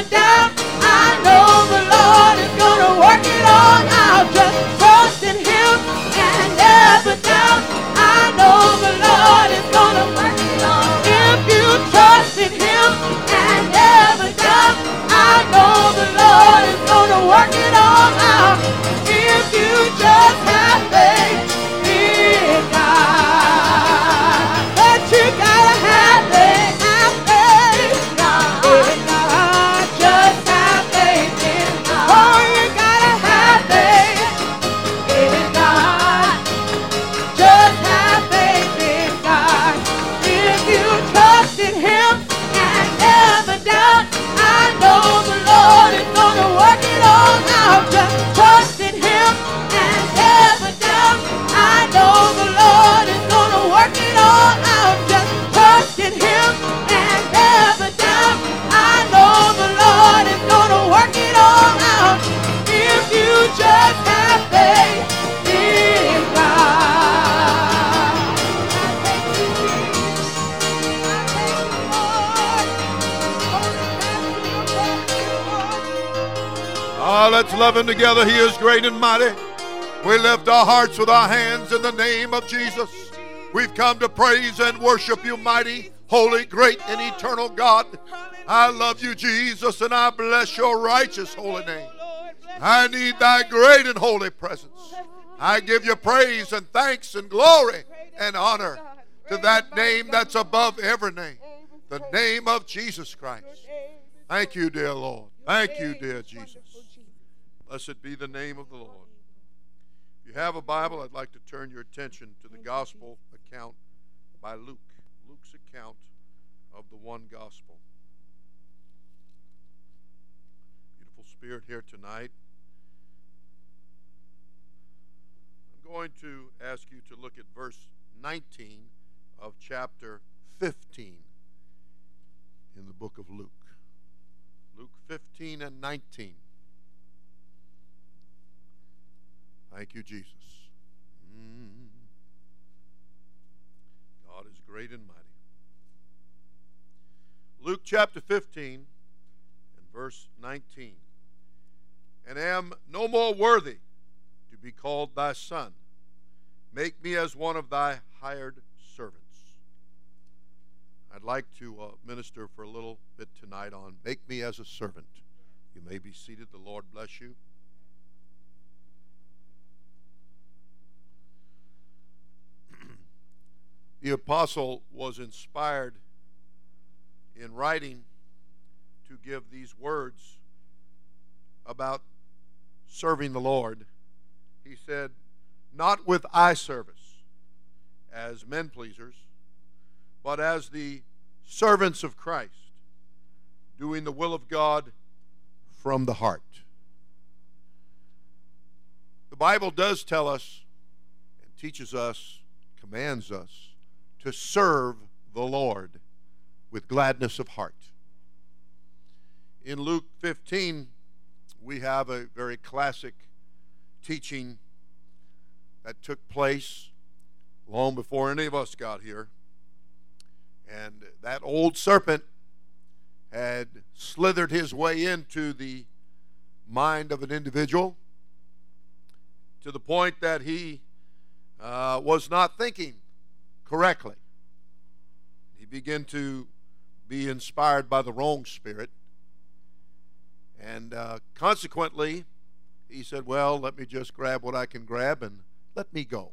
never doubt. I know the Lord is gonna work it all out. Just trust in Him and never doubt. I know the Lord is gonna work it all. If you trust in Him and never doubt, I know the Lord is gonna work it all out. If you just have faith together. He is great and mighty. We lift our hearts with our hands in the name of Jesus. We've come to praise and worship you, mighty, holy, great, and eternal God. I love you, Jesus, and I bless your righteous holy name. I need thy great and holy presence. I give you praise and thanks and glory and honor to that name that's above every name, the name of Jesus Christ. Thank you, dear Lord. Thank you, dear Jesus. Blessed be the name of the Lord. If you have a Bible, I'd like to turn your attention to the gospel account by Luke. Luke's account of the one gospel. Beautiful spirit here tonight. I'm going to ask you to look at verse 19 of chapter 15 in the book of Luke. Luke 15 and 19. Thank you, Jesus. Mm. God is great and mighty. Luke chapter 15 and verse 19. And am no more worthy to be called thy son. Make me as one of thy hired servants. I'd like to uh, minister for a little bit tonight on Make Me as a Servant. You may be seated. The Lord bless you. The apostle was inspired in writing to give these words about serving the Lord. He said, Not with eye service as men pleasers, but as the servants of Christ, doing the will of God from the heart. The Bible does tell us and teaches us, commands us to serve the Lord with gladness of heart. In Luke 15, we have a very classic teaching that took place long before any of us got here. And that old serpent had slithered his way into the mind of an individual to the point that he uh, was not thinking correctly. He began to be inspired by the wrong spirit. And uh, consequently, he said, Well, let me just grab what I can grab and let me go.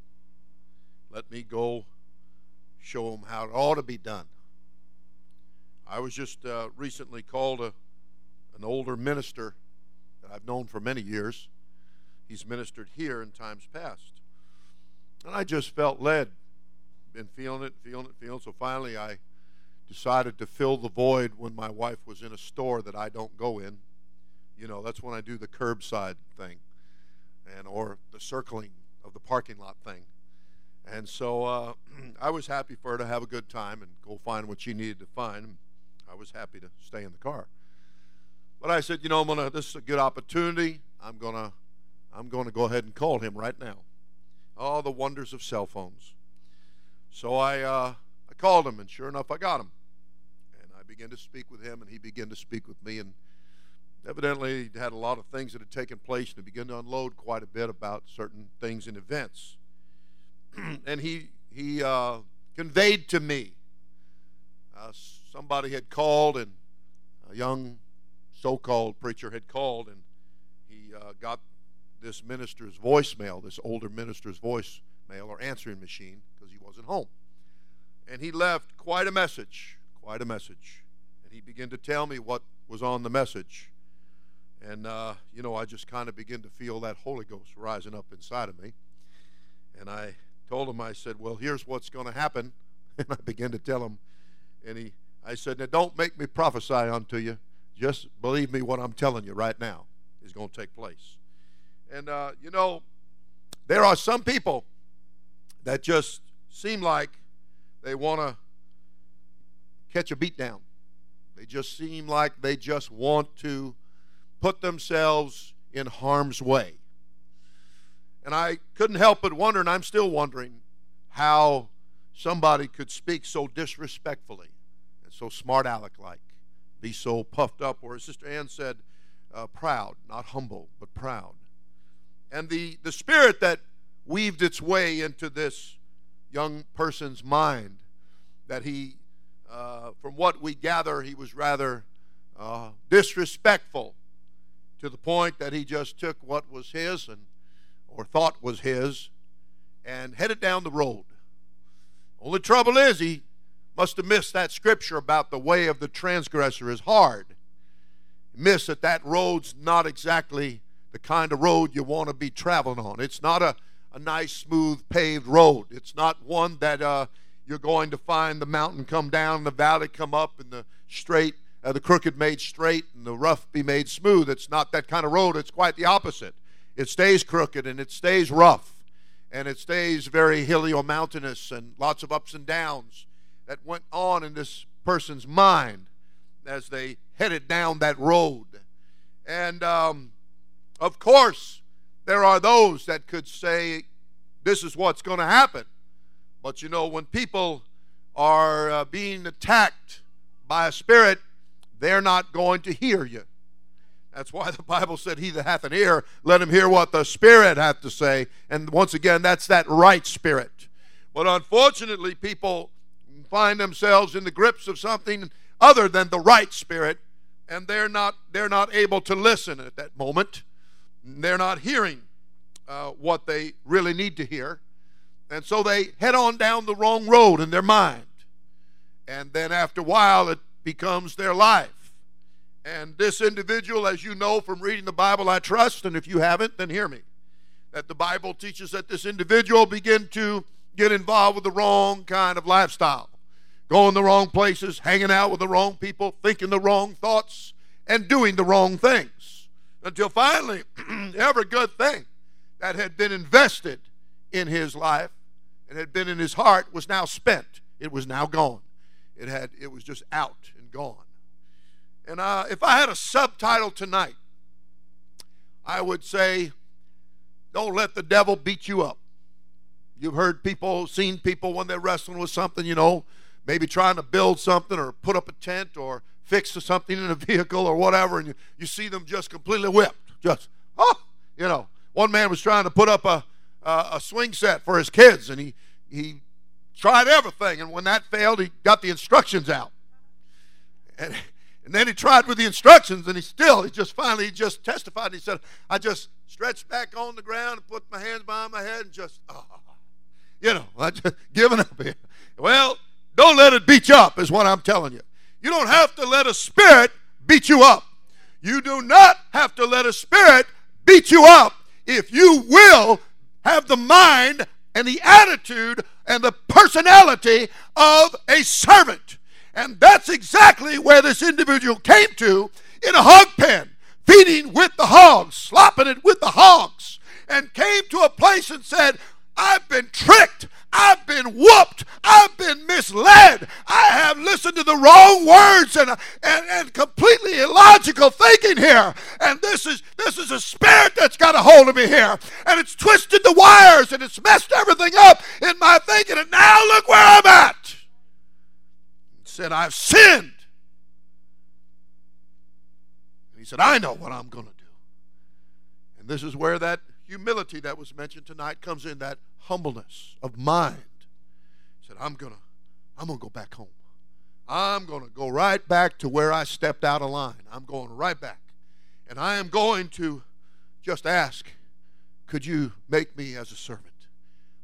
Let me go show them how it ought to be done. I was just uh, recently called a, an older minister that I've known for many years. He's ministered here in times past. And I just felt led, been feeling it, feeling it, feeling it. So finally, I decided to fill the void when my wife was in a store that I don't go in. You know, that's when I do the curbside thing, and or the circling of the parking lot thing. And so uh, I was happy for her to have a good time and go find what she needed to find. I was happy to stay in the car. But I said, you know, I'm gonna. This is a good opportunity. I'm gonna. I'm to go ahead and call him right now. Oh, the wonders of cell phones. So I, uh, I called him, and sure enough, I got him. And I began to speak with him, and he began to speak with me. And evidently he had a lot of things that had taken place and he began to unload quite a bit about certain things and events. and he he uh, conveyed to me uh, somebody had called and a young so-called preacher had called and he uh, got this minister's voicemail, this older minister's voicemail or answering machine because he wasn't home. And he left quite a message, quite a message. And he began to tell me what was on the message. And, uh, you know, I just kind of began to feel that Holy Ghost rising up inside of me. And I told him, I said, Well, here's what's going to happen. And I began to tell him. And he, I said, Now don't make me prophesy unto you. Just believe me what I'm telling you right now is going to take place. And, uh, you know, there are some people that just seem like they want to catch a beat down. They just seem like they just want to put themselves in harm's way. And I couldn't help but wonder, and I'm still wondering, how somebody could speak so disrespectfully and so smart aleck like, be so puffed up, or as Sister Ann said, uh, proud, not humble, but proud. And the, the spirit that weaved its way into this young person's mind, that he, uh, from what we gather, he was rather uh, disrespectful to the point that he just took what was his and or thought was his and headed down the road. Only trouble is he must have missed that scripture about the way of the transgressor is hard. Miss that that road's not exactly the kind of road you want to be traveling on. It's not a, a nice, smooth, paved road. It's not one that uh, you're going to find the mountain come down, the valley come up, and the straight uh, the crooked made straight and the rough be made smooth. It's not that kind of road. It's quite the opposite. It stays crooked and it stays rough and it stays very hilly or mountainous and lots of ups and downs that went on in this person's mind as they headed down that road. And um, of course, there are those that could say, This is what's going to happen. But you know, when people are uh, being attacked by a spirit, they're not going to hear you. That's why the Bible said, He that hath an ear, let him hear what the Spirit hath to say. And once again, that's that right spirit. But unfortunately, people find themselves in the grips of something other than the right spirit, and they're not, they're not able to listen at that moment. They're not hearing uh, what they really need to hear. And so they head on down the wrong road in their mind. And then after a while, it becomes their life. And this individual, as you know from reading the Bible, I trust, and if you haven't, then hear me, that the Bible teaches that this individual begin to get involved with the wrong kind of lifestyle, going the wrong places, hanging out with the wrong people, thinking the wrong thoughts, and doing the wrong things. Until finally, every good thing that had been invested in his life and had been in his heart was now spent. It was now gone. It had it was just out and gone. And uh, if I had a subtitle tonight, I would say, Don't let the devil beat you up. You've heard people, seen people when they're wrestling with something, you know, maybe trying to build something or put up a tent or fix something in a vehicle or whatever, and you, you see them just completely whipped. Just, oh, you know. One man was trying to put up a, a, a swing set for his kids, and he, he tried everything, and when that failed, he got the instructions out. And, and then he tried with the instructions, and he still, he just finally he just testified. And He said, I just stretched back on the ground and put my hands behind my head and just, oh, you know, I just giving up here. Well, don't let it beat you up, is what I'm telling you. You don't have to let a spirit beat you up. You do not have to let a spirit beat you up if you will have the mind and the attitude and the personality of a servant. And that's exactly where this individual came to in a hog pen, feeding with the hogs, slopping it with the hogs, and came to a place and said, I've been tricked. I've been whooped. I've been misled. I have listened to the wrong words and, and, and completely illogical thinking here. And this is this is a spirit that's got a hold of me here. And it's twisted the wires and it's messed everything up in my thinking. And now look where I'm at said, I've sinned. And he said, I know what I'm going to do. And this is where that humility that was mentioned tonight comes in that humbleness of mind. Said, I'm going to I'm going to go back home. I'm going to go right back to where I stepped out of line. I'm going right back. And I am going to just ask, could you make me as a servant?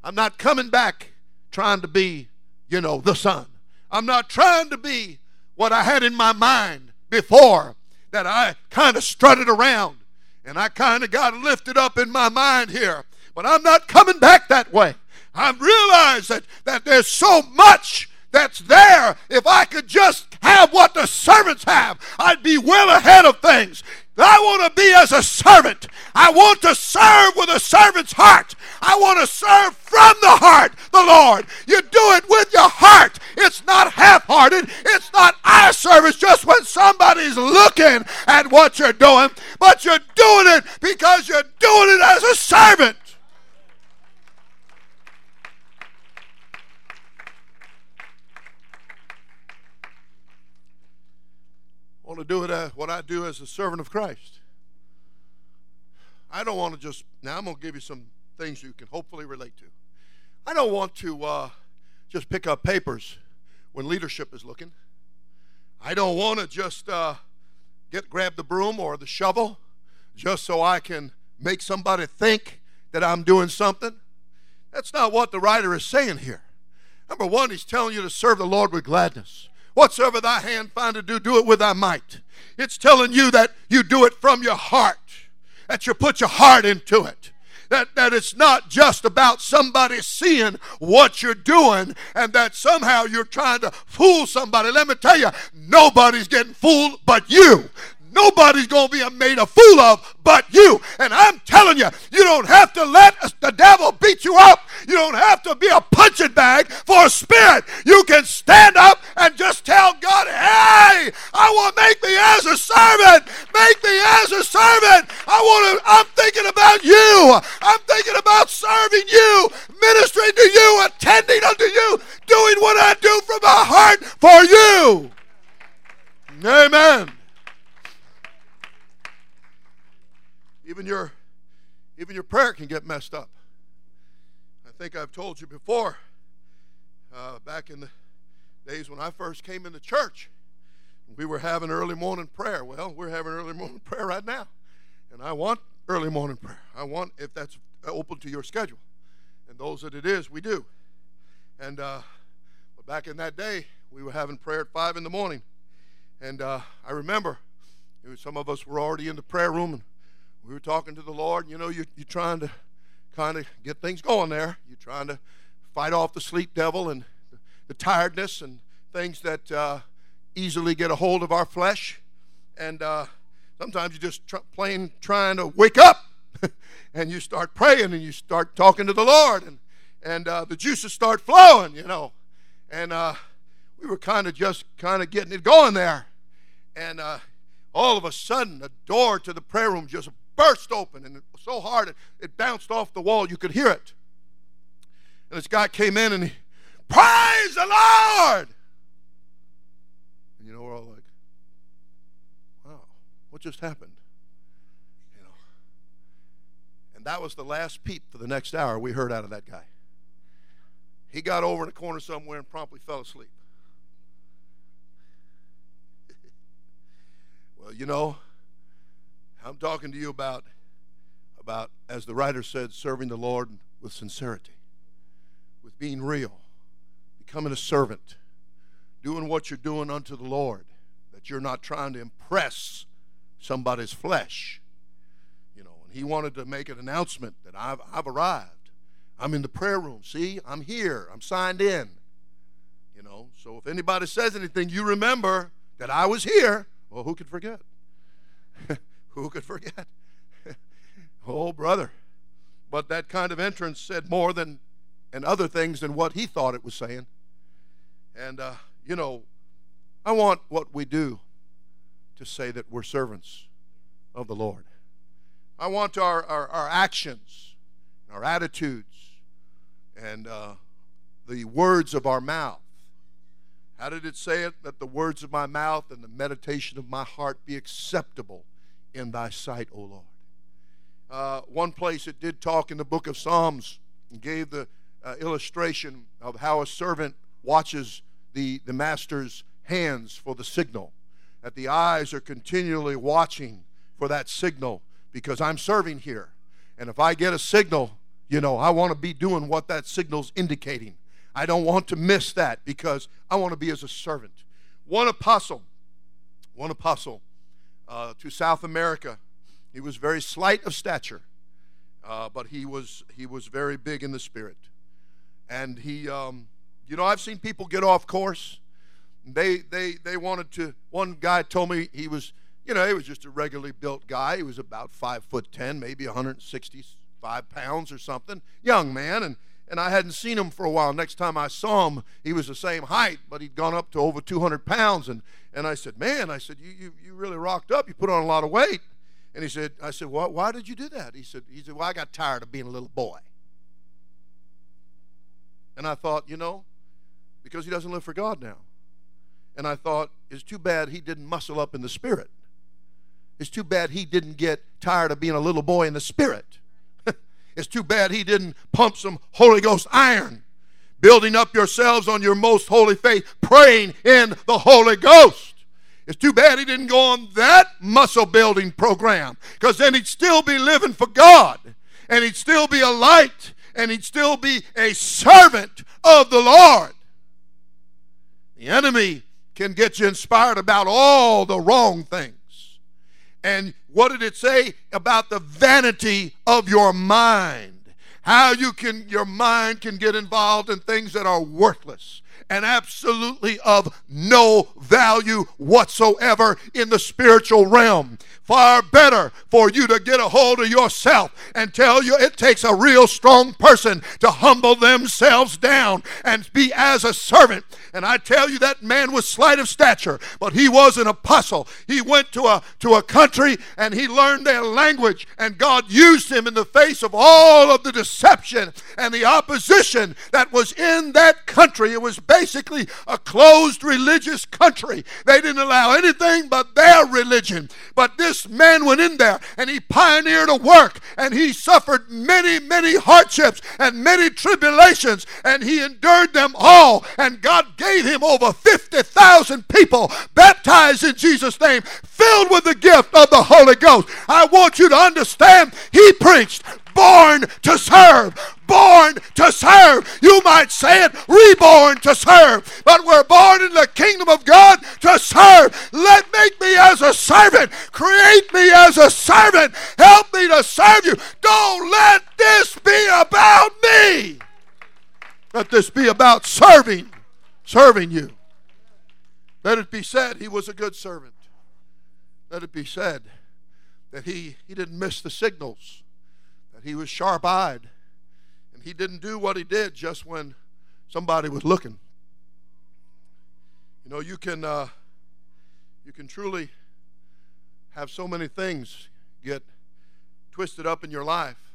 I'm not coming back trying to be, you know, the son. I'm not trying to be what I had in my mind before that I kind of strutted around and I kind of got lifted up in my mind here. But I'm not coming back that way. I've realized that, that there's so much that's there. If I could just have what the servants have, I'd be well ahead of things. I want to be as a servant. I want to serve with a servant's heart. I want to serve from the heart, the Lord. You do it with your heart. It's not half hearted. It's not eye service just when somebody's looking at what you're doing, but you're doing it because you're doing it as a servant. Want to do it as what I do as a servant of Christ. I don't want to just, now I'm going to give you some things you can hopefully relate to. I don't want to uh, just pick up papers when leadership is looking. I don't want to just uh, get grab the broom or the shovel just so I can make somebody think that I'm doing something. That's not what the writer is saying here. Number one, he's telling you to serve the Lord with gladness. Whatsoever thy hand find to do, do it with thy might. It's telling you that you do it from your heart, that you put your heart into it. That, that it's not just about somebody seeing what you're doing and that somehow you're trying to fool somebody. Let me tell you, nobody's getting fooled but you nobody's going to be made a fool of but you. And I'm telling you, you don't have to let the devil beat you up. You don't have to be a punching bag for a spirit. You can stand up and just tell God, hey, I want to make me as a servant. Make me as a servant. I want to, I'm thinking about you. I'm thinking about serving you, ministering to you, attending unto you, doing what I do from my heart for you. Amen. Even your, even your prayer can get messed up. I think I've told you before, uh, back in the days when I first came into church, we were having early morning prayer. Well, we're having early morning prayer right now. And I want early morning prayer. I want, if that's open to your schedule. And those that it is, we do. And uh, but back in that day, we were having prayer at 5 in the morning. And uh, I remember was, some of us were already in the prayer room and we were talking to the Lord. You know, you, you're trying to kind of get things going there. You're trying to fight off the sleep devil and the, the tiredness and things that uh, easily get a hold of our flesh. And uh, sometimes you just tr- plain trying to wake up and you start praying and you start talking to the Lord and, and uh, the juices start flowing, you know. And uh, we were kind of just kind of getting it going there. And uh, all of a sudden, the door to the prayer room just burst open, and it was so hard it, it bounced off the wall. You could hear it. And this guy came in and he, Praise the Lord! And you know, we're all like, Wow, what just happened? You know. And that was the last peep for the next hour we heard out of that guy. He got over in a corner somewhere and promptly fell asleep. well, you know, I'm talking to you about, about, as the writer said, serving the Lord with sincerity, with being real, becoming a servant, doing what you're doing unto the Lord, that you're not trying to impress somebody's flesh. You know, and he wanted to make an announcement that I've, I've arrived. I'm in the prayer room. See, I'm here. I'm signed in. You know, so if anybody says anything, you remember that I was here. Well, who could forget? Who could forget? oh, brother. But that kind of entrance said more than and other things than what he thought it was saying. And, uh, you know, I want what we do to say that we're servants of the Lord. I want our, our, our actions, our attitudes, and uh, the words of our mouth. How did it say it? That the words of my mouth and the meditation of my heart be acceptable in thy sight, O Lord. Uh, one place it did talk in the book of Psalms and gave the uh, illustration of how a servant watches the, the master's hands for the signal. That the eyes are continually watching for that signal because I'm serving here. And if I get a signal, you know, I want to be doing what that signal's indicating. I don't want to miss that because I want to be as a servant. One apostle, one apostle uh, to South America. He was very slight of stature, uh, but he was he was very big in the spirit. And he, um, you know, I've seen people get off course. They they they wanted to. One guy told me he was, you know, he was just a regularly built guy. He was about five foot ten, maybe 165 pounds or something, young man, and and I hadn't seen him for a while. Next time I saw him, he was the same height, but he'd gone up to over 200 pounds. And, and I said, Man, I said, you, you, you really rocked up. You put on a lot of weight. And he said, I said, well, why did you do that? He said, he said, Well, I got tired of being a little boy. And I thought, you know, because he doesn't live for God now. And I thought, it's too bad he didn't muscle up in the spirit. It's too bad he didn't get tired of being a little boy in the spirit. It's too bad he didn't pump some Holy Ghost iron, building up yourselves on your most holy faith, praying in the Holy Ghost. It's too bad he didn't go on that muscle building program because then he'd still be living for God and he'd still be a light and he'd still be a servant of the Lord. The enemy can get you inspired about all the wrong things. And what did it say about the vanity of your mind? How you can your mind can get involved in things that are worthless and absolutely of no value whatsoever in the spiritual realm. Far better for you to get a hold of yourself and tell you it takes a real strong person to humble themselves down and be as a servant. And I tell you, that man was slight of stature, but he was an apostle. He went to a, to a country and he learned their language, and God used him in the face of all of the deception and the opposition that was in that country. It was basically a closed religious country. They didn't allow anything but their religion. But this man went in there and he pioneered a work and he suffered many, many hardships and many tribulations and he endured them all. And God gave him over 50,000 people baptized in Jesus' name, filled with the gift of the Holy Ghost. I want you to understand, he preached born to serve. Born to serve. You might say it, reborn to serve. But we're born in the kingdom of God to serve. Let make me as a servant. Create me as a servant. Help me to serve you. Don't let this be about me. Let this be about serving, serving you. Let it be said he was a good servant. Let it be said that he, he didn't miss the signals that he was sharp eyed. And he didn't do what he did just when somebody was looking. You know, you can, uh, you can truly have so many things get twisted up in your life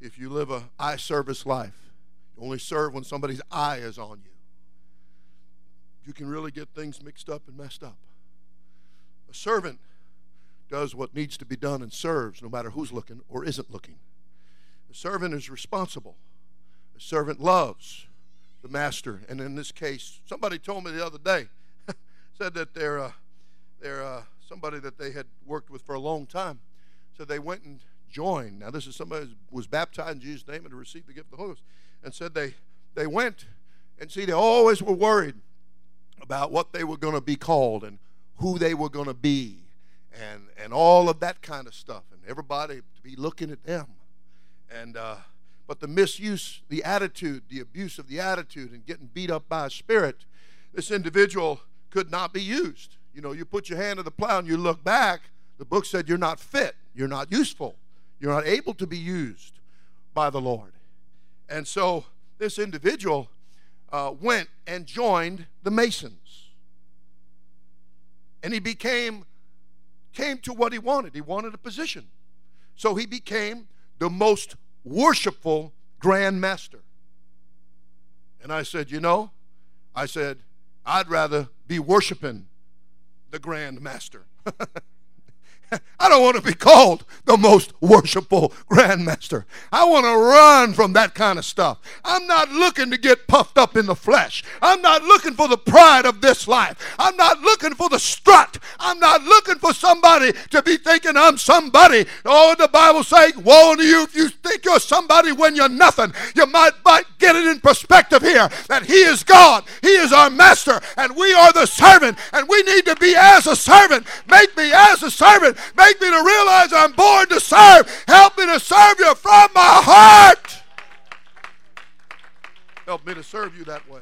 if you live a eye service life. You only serve when somebody's eye is on you. You can really get things mixed up and messed up. A servant does what needs to be done and serves no matter who's looking or isn't looking. A servant is responsible. A servant loves the master. And in this case, somebody told me the other day, said that they're, uh, they're uh, somebody that they had worked with for a long time. So they went and joined. Now, this is somebody who was baptized in Jesus' name and to receive the gift of the Holy Ghost. And said they, they went and see, they always were worried about what they were going to be called and who they were going to be and, and all of that kind of stuff. And everybody to be looking at them. And uh, but the misuse, the attitude, the abuse of the attitude, and getting beat up by a spirit, this individual could not be used. You know, you put your hand to the plow and you look back. The book said you're not fit, you're not useful, you're not able to be used by the Lord. And so this individual uh, went and joined the Masons, and he became came to what he wanted. He wanted a position, so he became the most worshipful Grand Master. And I said, You know, I said, I'd rather be worshiping the Grand Master. I don't want to be called the most worshipful grandmaster. I want to run from that kind of stuff. I'm not looking to get puffed up in the flesh. I'm not looking for the pride of this life. I'm not looking for the strut. I'm not looking for somebody to be thinking I'm somebody. Oh, the Bible says, woe to you if you think you're somebody when you're nothing. You might, might get it in perspective here that He is God. He is our master and we are the servant and we need to be as a servant. Make me as a servant. Make me to realize I'm born to serve. Help me to serve you from my heart. Help me to serve you that way.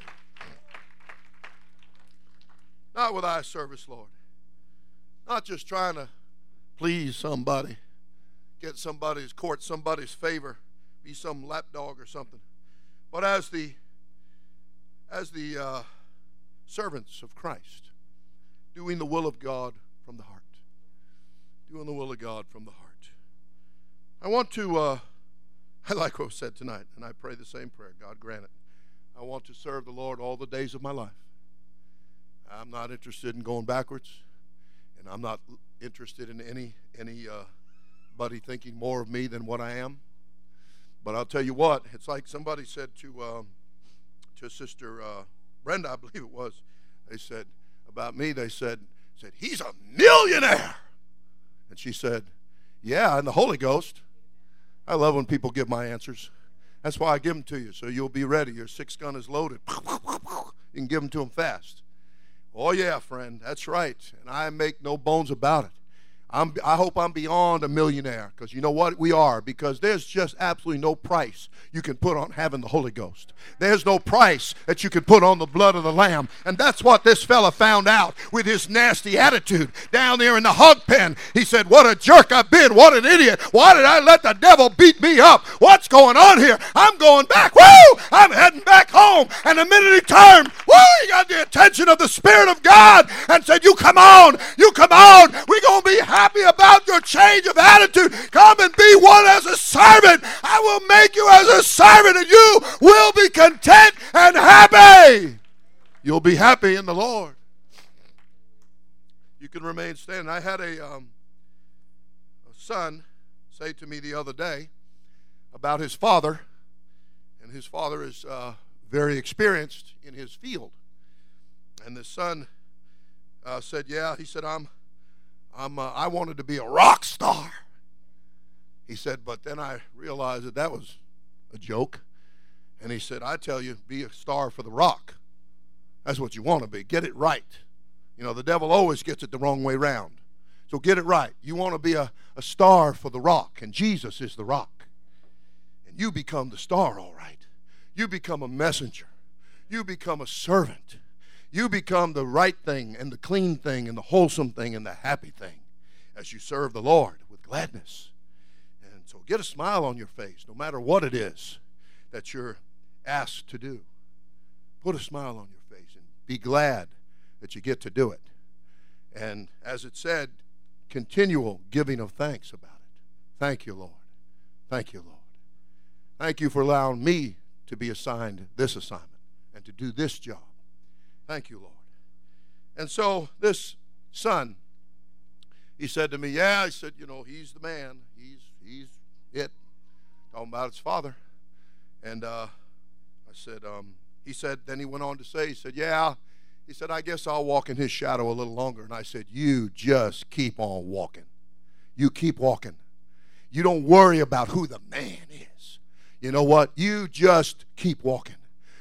Not with eye service, Lord. Not just trying to please somebody, get somebody's court, somebody's favor, be some lapdog or something. But as the as the uh, servants of Christ, doing the will of God from the heart. Doing the will of God from the heart. I want to, uh, I like what was said tonight, and I pray the same prayer. God grant it. I want to serve the Lord all the days of my life. I'm not interested in going backwards, and I'm not interested in any any uh, buddy thinking more of me than what I am. But I'll tell you what, it's like somebody said to um, to Sister uh, Brenda, I believe it was. They said about me. They said said he's a millionaire, and she said, "Yeah, and the Holy Ghost." I love when people give my answers. That's why I give them to you, so you'll be ready. Your six gun is loaded. You can give them to them fast. Oh, yeah, friend, that's right. And I make no bones about it. I'm, I hope I'm beyond a millionaire because you know what? We are because there's just absolutely no price you can put on having the Holy Ghost. There's no price that you can put on the blood of the Lamb. And that's what this fella found out with his nasty attitude down there in the hog pen. He said, What a jerk I've been. What an idiot. Why did I let the devil beat me up? What's going on here? I'm going back. Woo! I'm heading back home. And the minute he turned, woo! He got the attention of the Spirit of God and said, You come on. You come on. We're going to be happy happy about your change of attitude. Come and be one as a servant. I will make you as a servant, and you will be content and happy. You'll be happy in the Lord. You can remain standing. I had a, um, a son say to me the other day about his father, and his father is uh, very experienced in his field. And the son uh, said, "Yeah," he said, "I'm." I'm, I wanted to be a rock star. He said, but then I realized that that was a joke. And he said, I tell you, be a star for the rock. That's what you want to be. Get it right. You know, the devil always gets it the wrong way round. So get it right. You want to be a, a star for the rock, and Jesus is the rock. And you become the star, all right. You become a messenger. You become a servant you become the right thing and the clean thing and the wholesome thing and the happy thing as you serve the Lord with gladness. And so get a smile on your face no matter what it is that you're asked to do. Put a smile on your face and be glad that you get to do it. And as it said, continual giving of thanks about it. Thank you, Lord. Thank you, Lord. Thank you for allowing me to be assigned this assignment and to do this job. Thank you, Lord. And so this son, he said to me, Yeah, I said, you know, he's the man. He's he's it. Talking about his father. And uh, I said, um, he said, then he went on to say, he said, Yeah. He said, I guess I'll walk in his shadow a little longer. And I said, You just keep on walking. You keep walking. You don't worry about who the man is. You know what? You just keep walking.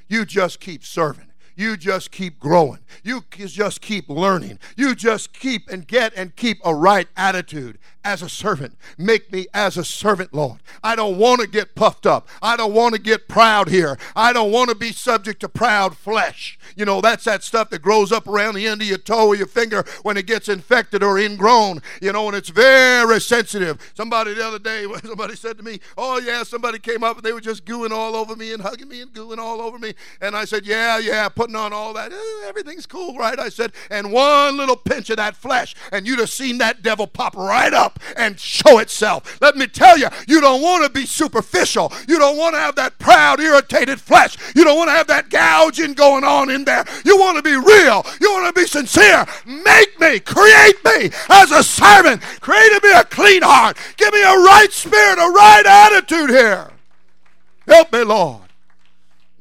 You just keep serving. You just keep growing. You just keep learning. You just keep and get and keep a right attitude as a servant. Make me as a servant, Lord. I don't want to get puffed up. I don't want to get proud here. I don't want to be subject to proud flesh. You know, that's that stuff that grows up around the end of your toe or your finger when it gets infected or ingrown, you know, and it's very sensitive. Somebody the other day, somebody said to me, Oh, yeah, somebody came up and they were just gooing all over me and hugging me and gooing all over me. And I said, Yeah, yeah, putting on all that. Eh, everything's cool, right? I said, and one little pinch of that flesh, and you'd have seen that devil pop right up and show itself. Let me tell you, you don't want to be superficial. You don't want to have that proud, irritated flesh. You don't want to have that gouging going on in there. You want to be real. You want to be sincere. Make me, create me as a servant. Create me a clean heart. Give me a right spirit, a right attitude here. Help me, Lord.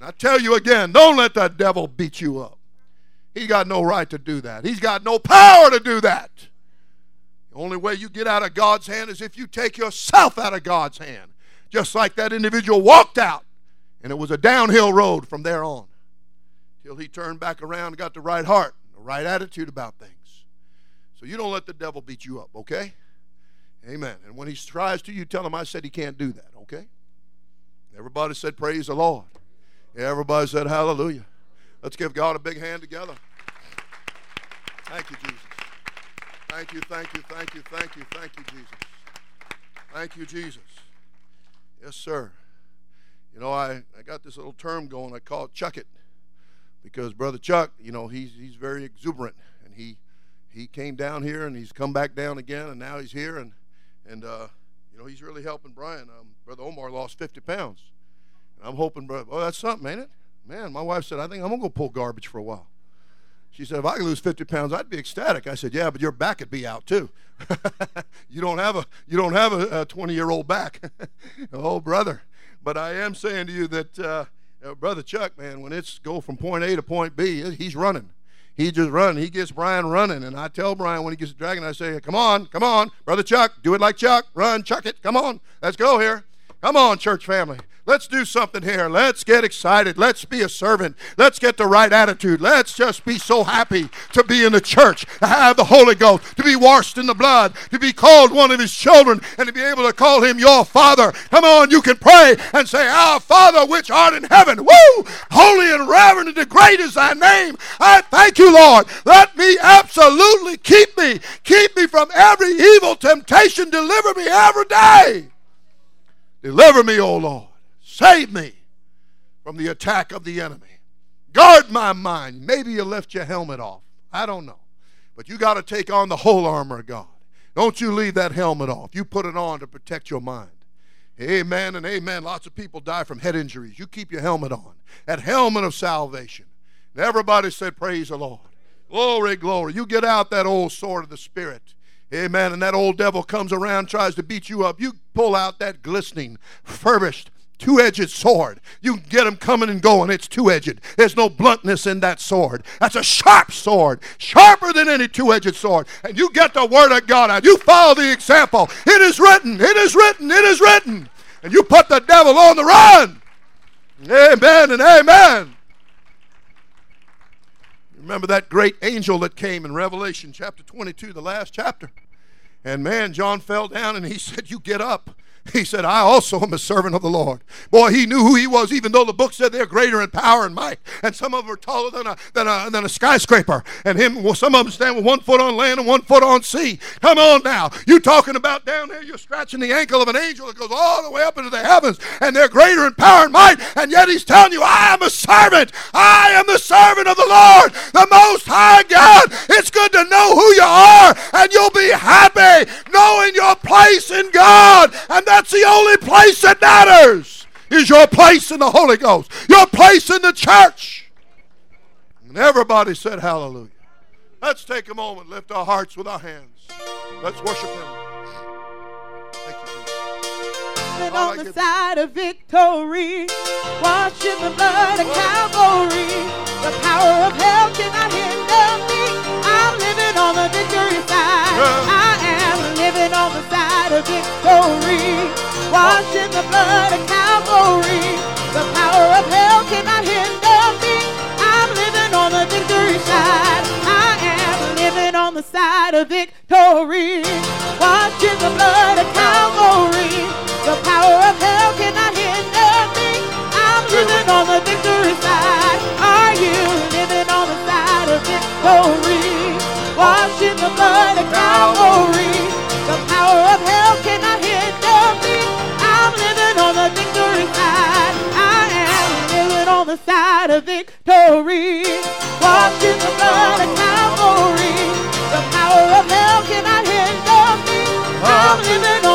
And I tell you again, don't let that devil beat you up. He got no right to do that. He's got no power to do that. The only way you get out of God's hand is if you take yourself out of God's hand. Just like that individual walked out, and it was a downhill road from there on. Till he turned back around and got the right heart, the right attitude about things. So you don't let the devil beat you up, okay? Amen. And when he tries to, you tell him I said he can't do that, okay? Everybody said, Praise the Lord. Everybody said, Hallelujah. Let's give God a big hand together. Thank you, Jesus. Thank you, thank you, thank you, thank you, thank you, Jesus. Thank you, Jesus. Yes, sir. You know, I, I got this little term going. I call it Chuck It because Brother Chuck, you know, he's, he's very exuberant. And he, he came down here and he's come back down again and now he's here. And, and uh, you know, he's really helping Brian. Um, Brother Omar lost 50 pounds. I'm hoping, brother, oh, that's something, ain't it? Man, my wife said, I think I'm going to go pull garbage for a while. She said, if I could lose 50 pounds, I'd be ecstatic. I said, yeah, but your back would be out too. you don't have a you don't have a 20 year old back. oh, brother. But I am saying to you that, uh, uh, brother Chuck, man, when it's go from point A to point B, he's running. He just running. He gets Brian running, and I tell Brian when he gets dragging, I say, "Come on, come on, brother Chuck, do it like Chuck. Run, Chuck it. Come on, let's go here. Come on, church family. Let's do something here. Let's get excited. Let's be a servant. Let's get the right attitude. Let's just be so happy to be in the church, to have the Holy Ghost, to be washed in the blood, to be called one of His children, and to be able to call Him your Father. Come on, you can pray and say, Our Father which art in heaven. Woo! Holy and reverend and great is thy name. I thank you, Lord. Let me absolutely keep me. Keep me from every evil temptation. Deliver me every day. Deliver me, O Lord. Save me from the attack of the enemy. Guard my mind. Maybe you left your helmet off. I don't know. But you got to take on the whole armor of God. Don't you leave that helmet off. You put it on to protect your mind. Amen and amen. Lots of people die from head injuries. You keep your helmet on. That helmet of salvation. And everybody said, Praise the Lord. Glory, glory. You get out that old sword of the Spirit. Amen. And that old devil comes around, tries to beat you up. You pull out that glistening, furbished, two edged sword. You can get them coming and going. It's two edged. There's no bluntness in that sword. That's a sharp sword, sharper than any two edged sword. And you get the word of God out. You follow the example. It is written, it is written, it is written. And you put the devil on the run. Amen and amen. Remember that great angel that came in Revelation chapter 22, the last chapter? And man, John fell down and he said, You get up. He said, I also am a servant of the Lord. Boy, he knew who he was, even though the book said they're greater in power and might. And some of them are taller than a, than a, than a skyscraper. And him, well, some of them stand with one foot on land and one foot on sea. Come on now. You talking about down there, you're scratching the ankle of an angel that goes all the way up into the heavens. And they're greater in power and might. And yet he's telling you, I am a servant. I am the servant of the Lord, the Most High God. It's good to know who you are. And you'll be happy knowing your place in God. And that's the only place that matters is your place in the Holy Ghost, your place in the church. And everybody said hallelujah. Let's take a moment, lift our hearts with our hands. Let's worship Him. Thank you, on the side of victory, washing the blood of Calvary. The power of hell cannot hinder me. I'm living on the victory side. I am living on the side of victory washed in the blood of Calvary. The power of hell cannot hinder me. I'm living on the victory side. I am living on the side of victory. Washed in the blood of Calvary. The power of hell cannot hinder me. I'm living on the victory side. Are you living on the side of victory? Washed in the blood of Calvary. side of victory. Washed in the blood of Calvary, the power of hell cannot hinder me. I'm living